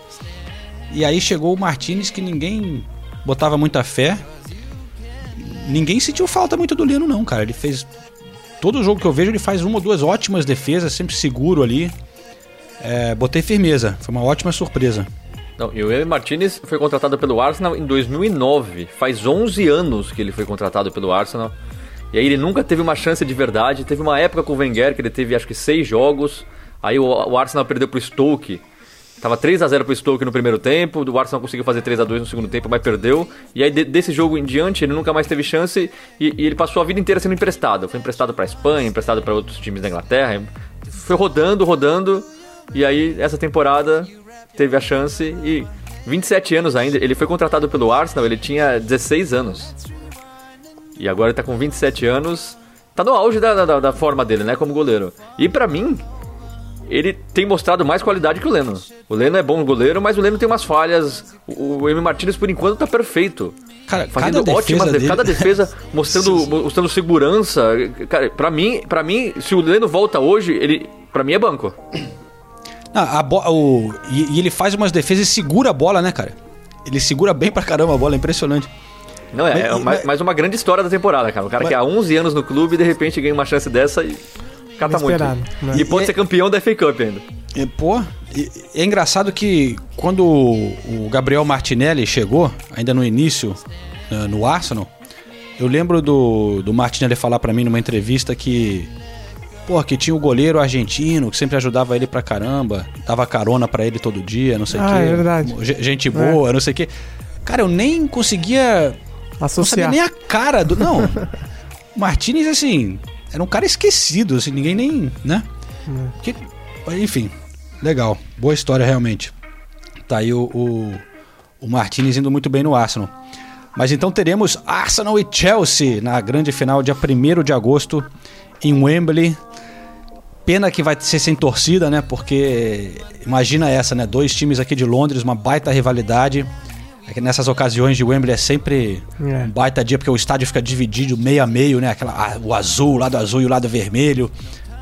S2: E aí chegou o Martinez que ninguém botava muita fé. Ninguém sentiu falta muito do Leno, não, cara. Ele fez todo jogo que eu vejo ele faz uma ou duas ótimas defesas, sempre seguro ali. É, botei firmeza, foi uma ótima surpresa.
S5: Não, e o Emi Martinez foi contratado pelo Arsenal em 2009. Faz 11 anos que ele foi contratado pelo Arsenal. E aí ele nunca teve uma chance de verdade. Teve uma época com o Wenger que ele teve acho que seis jogos. Aí o, o Arsenal perdeu pro Stoke. Tava 3 a 0 pro Stoke no primeiro tempo, o Arsenal conseguiu fazer 3 a 2 no segundo tempo, mas perdeu. E aí de, desse jogo em diante ele nunca mais teve chance e, e ele passou a vida inteira sendo emprestado. Foi emprestado para Espanha, emprestado para outros times da Inglaterra. Foi rodando, rodando. E aí essa temporada teve a chance e 27 anos ainda, ele foi contratado pelo Arsenal, ele tinha 16 anos. E agora ele tá com 27 anos, tá no auge da, da, da forma dele, né, como goleiro. E para mim, ele tem mostrado mais qualidade que o Leno. O Leno é bom goleiro, mas o Leno tem umas falhas. O, o M. Martinez, por enquanto, tá perfeito.
S2: Cara,
S5: Fazendo
S2: cada
S5: ótimas
S2: defesa dele-
S5: Cada defesa mostrando, mostrando segurança. Cara, pra mim, pra mim, se o Leno volta hoje, ele. Pra mim é banco.
S2: O, e, e ele faz umas defesas e segura a bola, né, cara? Ele segura bem pra caramba a bola, é impressionante.
S5: Não, é,
S2: Mas-
S5: é
S2: mas-
S5: uma grande história da temporada, cara. O cara
S2: Mas-
S5: que há 11 anos no clube e de repente ganha uma chance dessa e cata muito.
S4: Inesperado, né?
S5: E pode
S2: E-
S5: ser campeão da FA Cup ainda.
S2: E, pô, é engraçado que quando o Gabriel Martinelli chegou, ainda no início, eh, no Arsenal, eu lembro do, do Martinelli falar pra mim numa entrevista que, pô, que tinha o goleiro argentino que sempre ajudava ele pra caramba, dava carona pra ele todo dia, não sei o
S4: Ah,
S2: quê.
S4: é verdade.
S2: Ge- Gente boa, não sei o quê. Cara, eu nem conseguia não sabia
S4: Associar.
S2: nem a cara do. Não. o Martinez, assim, era um cara esquecido, assim, ninguém nem. né? Que- enfim, legal. Boa história, realmente. Tá aí o, o, o Martinez indo muito bem no Arsenal. Mas então teremos Arsenal e Chelsea na grande final, dia 1 de agosto, em Wembley. Pena que vai ser sem torcida, né? Porque imagina essa, né? Dois times aqui de Londres, uma baita rivalidade. É que nessas ocasiões de Wembley é sempre
S4: É.
S2: um baita dia, porque o estádio fica dividido meio a meio, né? Aquela, o azul, o lado azul e o lado vermelho,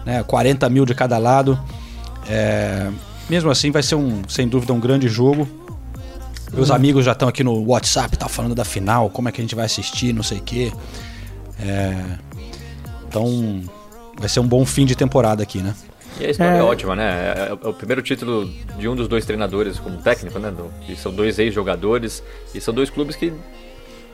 S2: né? 40 mil de cada lado. É, mesmo assim, vai ser um, sem dúvida, um grande jogo. Meus amigos já estão aqui no WhatsApp, tá falando da final, como é que a gente vai assistir, não sei o quê. É, então, vai ser um bom fim de temporada aqui, né?
S5: E a história é,
S4: É.
S5: ótima, né? É, é o primeiro título de um dos dois treinadores como técnico, né? Do- E são dois ex-jogadores. E são dois clubes que,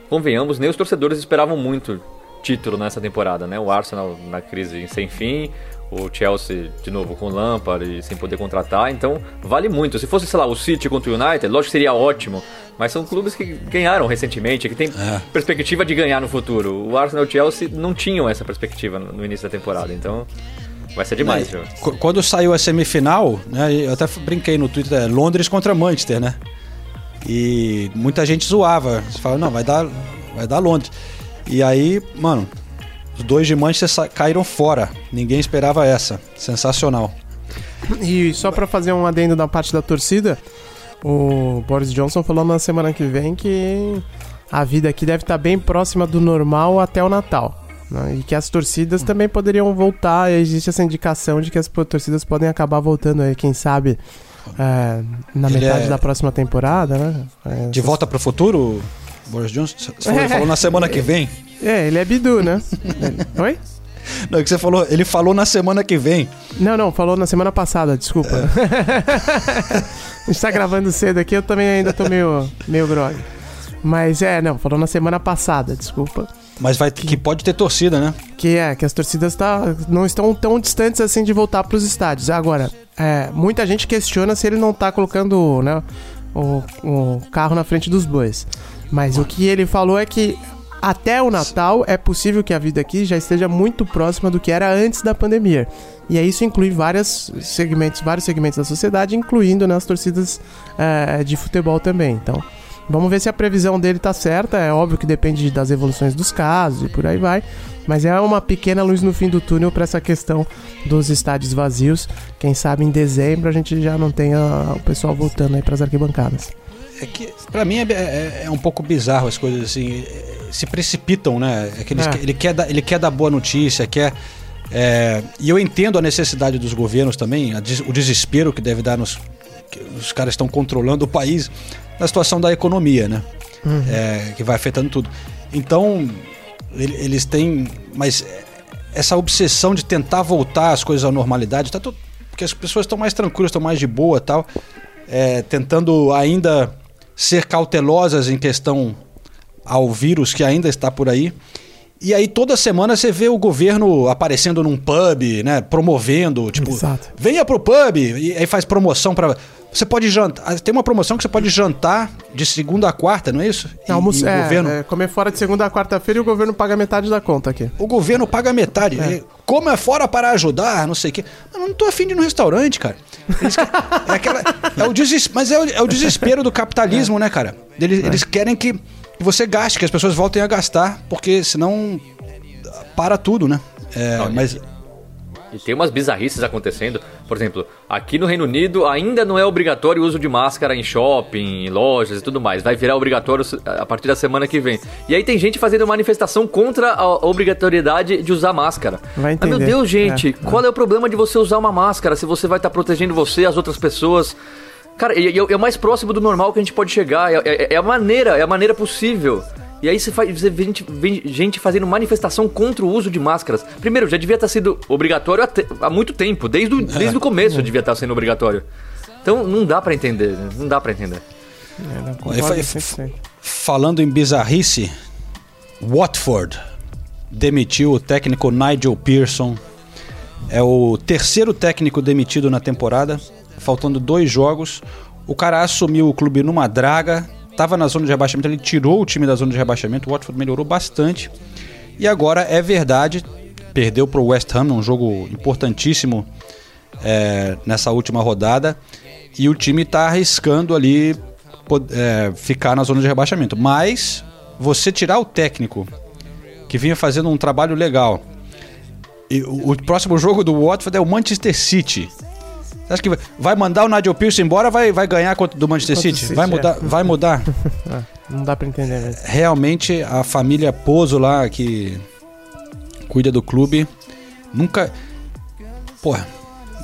S5: convenhamos, nem os torcedores esperavam muito título nessa temporada, né? O Arsenal na crise sem fim, o Chelsea de novo com Lampard e sem poder contratar. Então, vale muito. Se fosse, sei lá, o City contra o United, lógico que seria ótimo. Mas são clubes que ganharam recentemente, que tem
S2: É.
S5: perspectiva de ganhar no futuro. O Arsenal e o Chelsea não tinham essa perspectiva no início da temporada. Então, vai ser demais, viu?
S2: Qu- Quando saiu a semifinal, né, eu até brinquei no Twitter, é Londres contra Manchester, né? E muita gente zoava. Você fala, não, vai dar, vai dar Londres. E aí, mano, os dois de Manchester caíram fora. Ninguém esperava essa. Sensacional.
S4: E só pra fazer um adendo da parte da torcida, o Boris Johnson falou na semana que vem que a vida aqui deve estar bem próxima do normal até o Natal. Né? E que as torcidas também poderiam voltar. e Existe essa indicação de que as torcidas podem acabar voltando aí, quem sabe, é, na
S2: Ele
S4: metade
S2: é-
S4: da próxima temporada, né? É,
S2: De volta pro futuro, Boris Johnson? Você falou, ele falou na semana que vem.
S4: É, ele é Bidu, né? Oi?
S2: Não, é que você falou, ele falou na semana que vem.
S4: Não, não, falou na semana passada, desculpa. a gente tá gravando cedo aqui, eu também ainda tô meio, meio grog. Mas é, não, falou na semana passada, desculpa.
S2: Mas vai que pode ter torcida, né?
S4: Que é, que as torcidas tá, não estão tão distantes assim de voltar pros estádios. Agora, é, muita gente questiona se ele não tá colocando né, o, o carro na frente dos bois. Mas o que ele falou é que até o Natal é possível que a vida aqui já esteja muito próxima do que era antes da pandemia. E isso inclui vários segmentos, vários segmentos da sociedade, incluindo né, as torcidas é, de futebol também. Então, vamos ver se a previsão dele tá certa. É óbvio que depende das evoluções dos casos e por aí vai. Mas é uma pequena luz no fim do túnel para essa questão dos estádios vazios. Quem sabe em dezembro a gente já não tenha o pessoal voltando aí para as arquibancadas.
S2: É que, pra mim, é, é- é um pouco bizarro as coisas assim. Se precipitam, né? É que eles-
S4: É.
S2: Ele, quer dar, ele quer dar boa notícia, quer. é, e eu entendo a necessidade dos governos também, des- o desespero que deve dar nos. os caras estão controlando o país na situação da economia, né? É, que vai afetando tudo. Então, ele- eles têm. Mas essa obsessão de tentar voltar as coisas à normalidade, tá tudo, porque as pessoas estão mais tranquilas, estão mais de boa tal. é, tentando ainda ser cautelosas em questão ao vírus que ainda está por aí. E aí toda semana você vê o governo aparecendo num pub, né, promovendo, tipo,
S4: Exato.
S2: venha pro pub e aí faz promoção para você pode jantar, tem uma promoção que você pode jantar de segunda a quarta, não é isso? E-
S4: Almoço,
S2: e o
S4: é,
S2: governo
S4: é, comer fora de segunda a quarta-feira e o governo paga metade da conta aqui.
S2: o governo paga metade. Como é fora para ajudar, não sei o quê. Eu não tô afim de ir no restaurante, cara. Eles é, aquela, é o deses, mas é o, é o desespero do capitalismo, né, cara? Eles, eles querem que você gaste, que as pessoas voltem a gastar, porque senão para tudo, né? É,
S5: Não,
S2: mas
S5: E tem umas bizarrices acontecendo. Por exemplo, aqui no Reino Unido ainda não é obrigatório o uso de máscara em shopping, em lojas e tudo mais. Vai virar obrigatório a partir da semana que vem. E aí tem gente fazendo manifestação contra a obrigatoriedade de usar máscara.
S4: Vai
S5: Mas, meu
S4: entender.
S5: Deus, gente,
S4: É,
S5: qual é o problema de você usar uma máscara se você vai estar protegendo você e as outras pessoas? Cara, é, é- é o mais próximo do normal que a gente pode chegar. É, é- é a maneira, é a maneira possível. E aí você, faz, você vê gente, vê gente fazendo manifestação contra o uso de máscaras. Primeiro, já devia ter sido obrigatório há, te- há muito tempo. Desde o, desde o começo devia estar sendo obrigatório. Então não dá pra entender, não dá pra entender.
S4: É, não,
S2: Aí
S4: concordo
S2: foi-
S4: 100%.
S2: falando em bizarrice, Watford demitiu o técnico Nigel Pearson. É o terceiro técnico demitido na temporada, faltando dois jogos. O cara assumiu o clube numa draga, estava na zona de rebaixamento, ele tirou o time da zona de rebaixamento. O Watford melhorou bastante. E agora é verdade, perdeu para o West Ham num jogo importantíssimo é, nessa última rodada. E o time está arriscando ali é, ficar na zona de rebaixamento. Mas você tirar o técnico que vinha fazendo um trabalho legal. E o próximo jogo do Watford é o Manchester City. Você acha que vai- mandar o Nigel Pearson embora vai, vai ganhar contra do Manchester City?
S4: City,
S2: Vai
S4: é.
S2: mudar? Vai mudar.
S4: É, não dá pra entender mesmo.
S2: Realmente a família Pozo lá que cuida do clube nunca. Porra,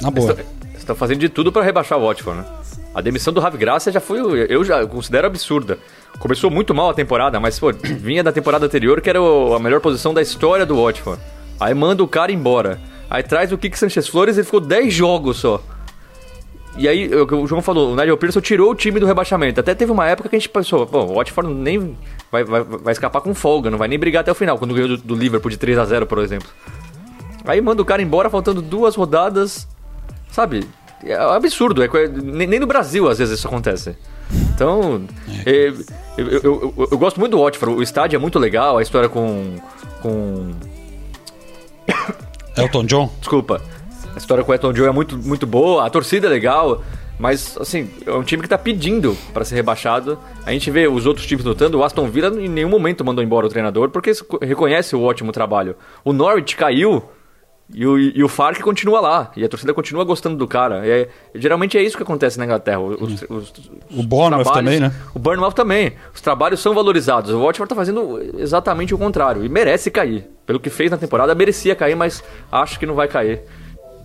S2: na boa.
S5: Estão fazendo de tudo pra rebaixar o Watford, né? A demissão do Ravi Graça já foi, eu já considero absurda. Começou muito mal a temporada, mas pô, vinha da temporada anterior que era o- a melhor posição da história do Watford. Aí manda o cara embora. Aí traz o Kik Sanchez Flores e ficou 10 jogos só. E aí, o que o João falou, o Nigel Pearson tirou o time do rebaixamento. Até teve uma época que a gente pensou, bom, o Watford nem vai, vai, vai escapar com folga, não vai nem brigar até o final, quando ganhou do, do Liverpool de 3 a 0 por exemplo. Aí manda o cara embora faltando duas rodadas, sabe? É absurdo, é, nem, nem no Brasil às vezes isso acontece. Então, é, eu, eu, eu- eu gosto muito do Watford, o estádio é muito legal, a história com. com
S2: Elton John.
S5: Desculpa. A história com o Elton John é muito, muito boa, a torcida é legal, mas, assim, é um time que tá pedindo pra ser rebaixado. A gente vê os outros times lutando, o Aston Villa em nenhum momento mandou embora o treinador, porque reconhece o ótimo trabalho. O Norwich caiu e o, e o Fark continua lá, e a torcida continua gostando do cara. É, geralmente é isso que acontece na Inglaterra. Os, os-
S2: O Bournemouth também, né?
S5: O Bournemouth também. Os trabalhos são valorizados. O Watford tá fazendo exatamente o contrário. E merece cair. Pelo que fez na temporada, merecia cair, mas acho que não vai cair.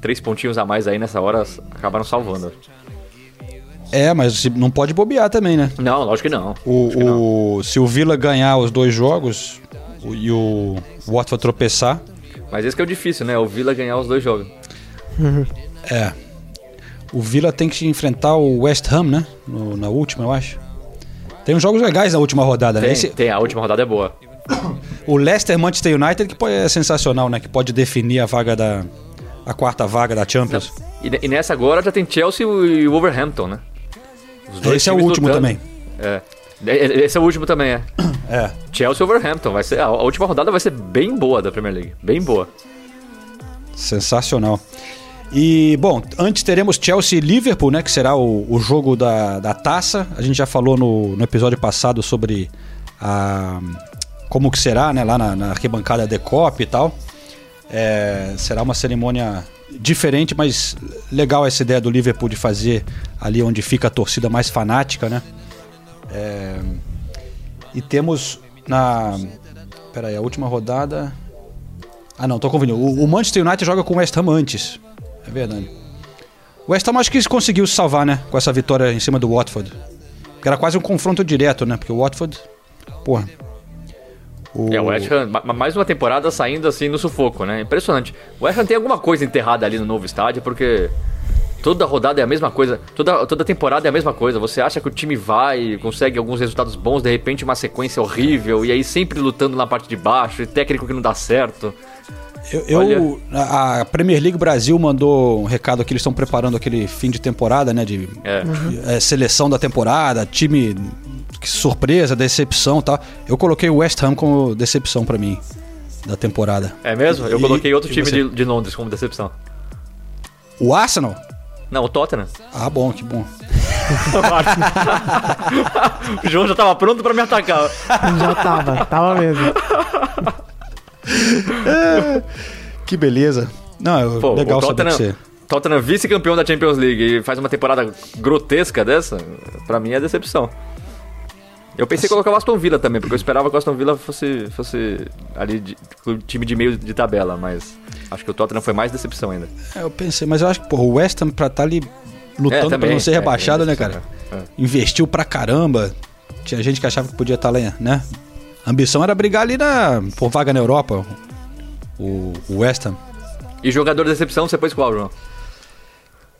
S5: Três pontinhos a mais aí nessa hora acabaram salvando.
S2: É, mas não pode bobear também, né?
S5: Não, lógico que não.
S2: O, o- se o Villa ganhar os dois jogos o- e o Watford tropeçar,
S5: Mas esse que é o difícil, né? O Villa ganhar os dois jogos.
S2: é. O Villa tem que enfrentar o West Ham, né? No- na última, eu acho. Tem uns jogos legais na última rodada, né?
S5: Tem,
S2: Esse-
S5: tem, a última rodada é boa.
S2: o Leicester Manchester United que pode- é sensacional, né? Que pode definir a vaga da a quarta vaga da Champions.
S5: E, e nessa agora já tem Chelsea e Wolverhampton, né? Os
S2: Esse é o último
S5: lutando.
S2: também.
S5: É. E- e- Esse é o último também, é.
S2: É.
S5: Chelsea e Wolverhampton. Vai ser, a, a última rodada vai ser bem boa da Premier League. Bem boa.
S2: Sensacional. E, bom, antes teremos Chelsea e Liverpool, né? Que será o, o jogo da, da taça. A gente já falou no, no episódio passado sobre a, como que será, né? Lá na, na arquibancada de Cop e tal. É, será uma cerimônia diferente, mas legal essa ideia do Liverpool de fazer ali onde fica a torcida mais fanática, né? É, e temos na... Peraí, a última rodada... Ah, não, tô confundindo. O, o Manchester United joga com o West Ham antes. É verdade. O West Ham acho que conseguiu se salvar, né? Com essa vitória em cima do Watford. Porque era quase um confronto direto, né? Porque o Watford. Porra. O...
S5: É, o West Ham, ma- mais uma temporada saindo assim no sufoco, né? Impressionante. O West Ham tem alguma coisa enterrada ali no novo estádio, porque Toda rodada é a mesma coisa, toda, toda temporada é a mesma coisa. Você acha que o time vai, consegue alguns resultados bons, de repente uma sequência horrível, e aí sempre lutando na parte de baixo, e técnico que não dá certo.
S2: Eu, eu- a Premier League Brasil mandou um recado aqui, eles estão preparando aquele fim de temporada, né? De
S5: É.
S2: é, seleção da temporada, time que surpresa, decepção e tal. Eu coloquei o West Ham como decepção pra mim da temporada.
S5: É mesmo? Eu
S2: E-
S5: coloquei outro time de, de Londres como decepção.
S2: O Arsenal?
S5: Não, o Tottenham.
S2: Ah, bom, que bom.
S5: o João já tava pronto pra me atacar.
S4: Já tava, tava mesmo.
S2: Que beleza. Não, eu-
S5: Pô,
S2: legal
S5: o
S2: saber que
S5: Tottenham,
S2: você.
S5: Tottenham vice-campeão da Champions League e faz uma temporada grotesca dessa, pra mim é decepção. Eu pensei em colocar o Aston Villa também, porque eu esperava que o Aston Villa fosse, fosse ali de, o time de meio de tabela, mas acho que o Tottenham foi mais decepção ainda.
S2: É, eu pensei, mas eu acho que, porra, o West Ham pra estar ali lutando pra
S5: também,
S2: não ser
S5: é,
S2: rebaixado,
S5: é
S2: né,
S5: decepção,
S2: cara?
S5: é.
S2: Investiu pra caramba. Tinha gente que achava que podia estar lá, né? A ambição era brigar ali na, por vaga na Europa. O, o West Ham.
S5: E jogador de decepção, você pôs qual, João?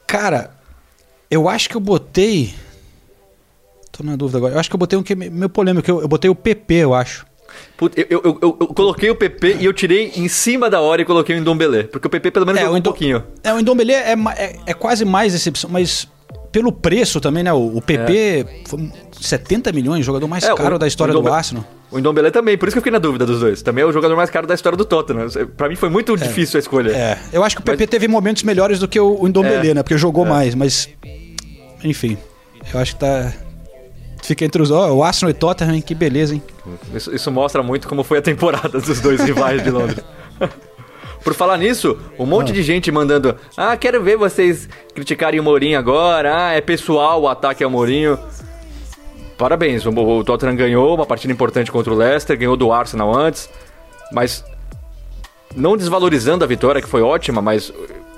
S2: Cara, eu acho que eu botei. Tô na dúvida agora. Eu acho que eu botei um que é meio polêmico. Eu, eu botei o PP, eu acho.
S5: Puta, eu, eu, eu- eu- coloquei o PP e eu tirei em cima da hora e coloquei o Ndombele, porque o PP pelo menos jogou um
S2: Indom-
S5: pouquinho.
S2: É, o Indombele é, é, é quase mais decepção, mas pelo preço também, né? O, o PP foi 70 milhões, jogador mais
S5: É,
S2: caro
S5: o-
S2: da história do
S5: Ndombele-
S2: Arsenal.
S5: O Ndombele também, por isso que eu fiquei na dúvida dos dois. Também é o jogador mais caro da história do Tottenham. Pra mim foi muito difícil a escolha.
S2: É, eu acho que o PP
S5: Mas-
S2: teve momentos melhores do que o, Indombele,
S5: É.
S2: né? Porque jogou
S5: É.
S2: mais, mas. Enfim, eu acho que tá. Fica entre os. Ó, o Arsenal e Tottenham, que beleza, hein?
S5: Isso, isso mostra muito como foi a temporada dos dois rivais de Londres. Por falar nisso, um monte de gente mandando: Ah, quero ver vocês criticarem o Mourinho agora. Ah, é pessoal o ataque ao Mourinho. Parabéns, o, o Tottenham ganhou uma partida importante contra o Leicester, ganhou do Arsenal antes, mas não desvalorizando a vitória, que foi ótima, mas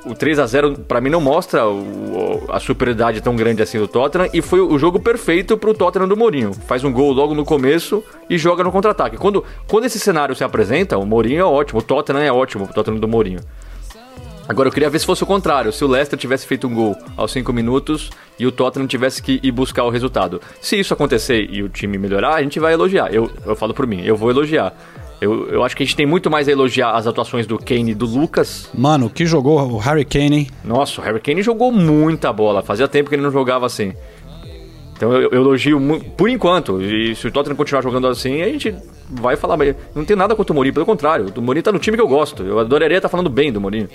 S5: o 3 a 0 pra mim não mostra o- a superioridade tão grande assim do Tottenham e foi o jogo perfeito pro Tottenham do Mourinho. Faz um gol logo no começo e joga no contra-ataque. Quando, quando esse cenário se apresenta, o Mourinho é ótimo, o Tottenham é ótimo, o Tottenham do Mourinho. Agora eu queria ver se fosse o contrário, se o Leicester tivesse feito um gol aos 5 minutos e o Tottenham tivesse que ir buscar o resultado. Se isso acontecer e o time melhorar, a gente vai elogiar. Eu, eu falo por mim, eu vou elogiar. Eu, eu acho que a gente tem muito mais a elogiar as atuações do Kane e do Lucas.
S2: Mano, que jogou o Harry Kane, hein?
S5: Nossa, o Harry Kane jogou muita bola, fazia tempo que ele não jogava assim. Então eu, eu elogio por enquanto. E se o Tottenham continuar jogando assim, a gente vai falar. Mas não tem nada contra o Mourinho, pelo contrário. O Mourinho tá no time que eu gosto. Eu adoraria estar falando bem do Mourinho.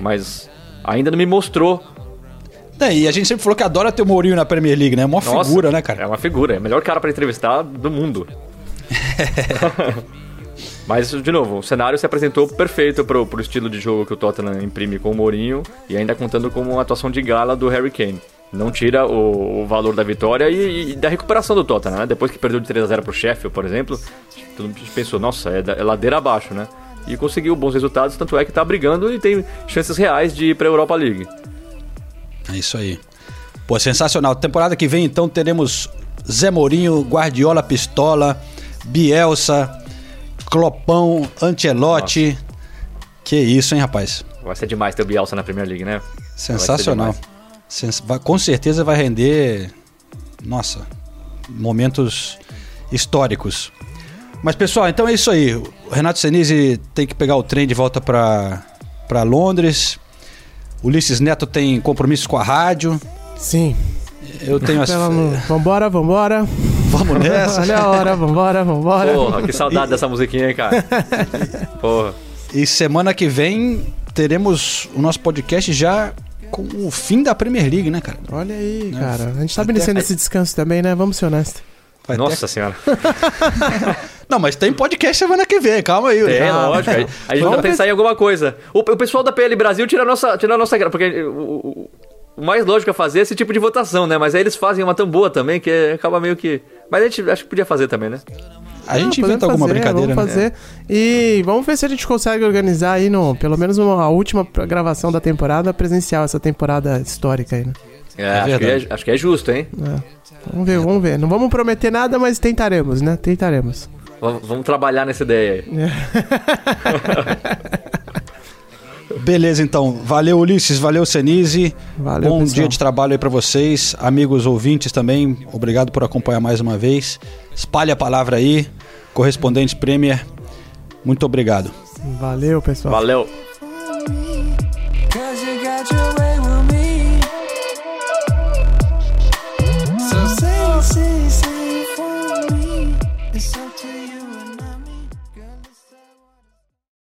S5: Mas ainda não me mostrou.
S2: É, e a gente sempre falou que adora ter o Mourinho na Premier League, né? É uma
S5: Nossa,
S2: figura, né,
S5: É
S2: cara?
S5: uma figura, é o melhor cara pra entrevistar do mundo. Mas, de novo, o cenário se apresentou perfeito pro, pro estilo de jogo que o Tottenham imprime com o Mourinho e ainda contando com uma atuação de gala do Harry Kane. Não tira o, o valor da vitória e, e da recuperação do Tottenham, né? Depois que perdeu de 3 a 0 pro Sheffield, por exemplo, todo mundo pensou, nossa, é, da- é ladeira abaixo, né? E conseguiu bons resultados, tanto é que tá brigando e tem chances reais de ir pra Europa League.
S2: É isso aí. Pô, sensacional. Temporada que vem, então, teremos Zé Mourinho, Guardiola Pistola, Bielsa, Clopão, Ancelotti. Que isso, hein, rapaz?
S5: Vai ser demais ter o Bielsa na Premier League, né?
S2: Sensacional. Sens- com certeza vai render, nossa, momentos históricos. Mas pessoal, então é isso aí. O Renato Senise tem que pegar o trem de volta para para Londres. Ulisses Neto tem compromissos com a rádio.
S4: Sim.
S2: Eu tenho as
S4: Então, vamos, vambora, vambora.
S2: Vamos nessa.
S4: Olha a hora, vambora, vambora.
S5: Porra, que saudade dessa musiquinha, hein, cara? Porra.
S2: E semana que vem teremos o nosso podcast já com o fim da Premier League, né, cara?
S4: Olha aí,
S2: Né?
S4: cara. A gente tá
S2: Até-
S4: merecendo esse descanso também, né? Vamos ser honestos.
S2: Vai ter-
S5: Nossa senhora.
S2: Não, mas tem podcast semana que vem, calma aí.
S5: É,
S2: Ah,
S5: lógico. A, a gente vai pensar em alguma coisa. O, o pessoal da PL Brasil tira a nossa, tira a nossa gra- Porque o, o- mais lógico é fazer esse tipo de votação, né? Mas aí eles fazem uma tão boa também que acaba meio que. Mas a gente acho que podia fazer também, né?
S2: A gente
S4: Não,
S2: inventa alguma
S4: fazer,
S2: brincadeira,
S4: Vamos
S2: né?
S4: fazer. E vamos ver se a gente consegue organizar aí, no, pelo menos uma, a última gravação da temporada presencial, essa temporada histórica aí, né?
S5: É, acho, que
S2: verdade.
S5: é, acho que é justo, hein?
S4: É. Vamos ver, vamos ver. Não vamos prometer nada, mas tentaremos, né? Tentaremos.
S5: V- vamos trabalhar nessa ideia aí.
S2: Beleza, então. Valeu, Ulisses. Valeu, Senise.
S4: Valeu,
S2: Bom
S4: pessoal.
S2: dia de trabalho aí pra vocês. Amigos ouvintes também, obrigado por acompanhar mais uma vez. Espalhe a palavra aí. Correspondentes Premier, muito obrigado.
S4: Valeu, pessoal.
S5: Valeu.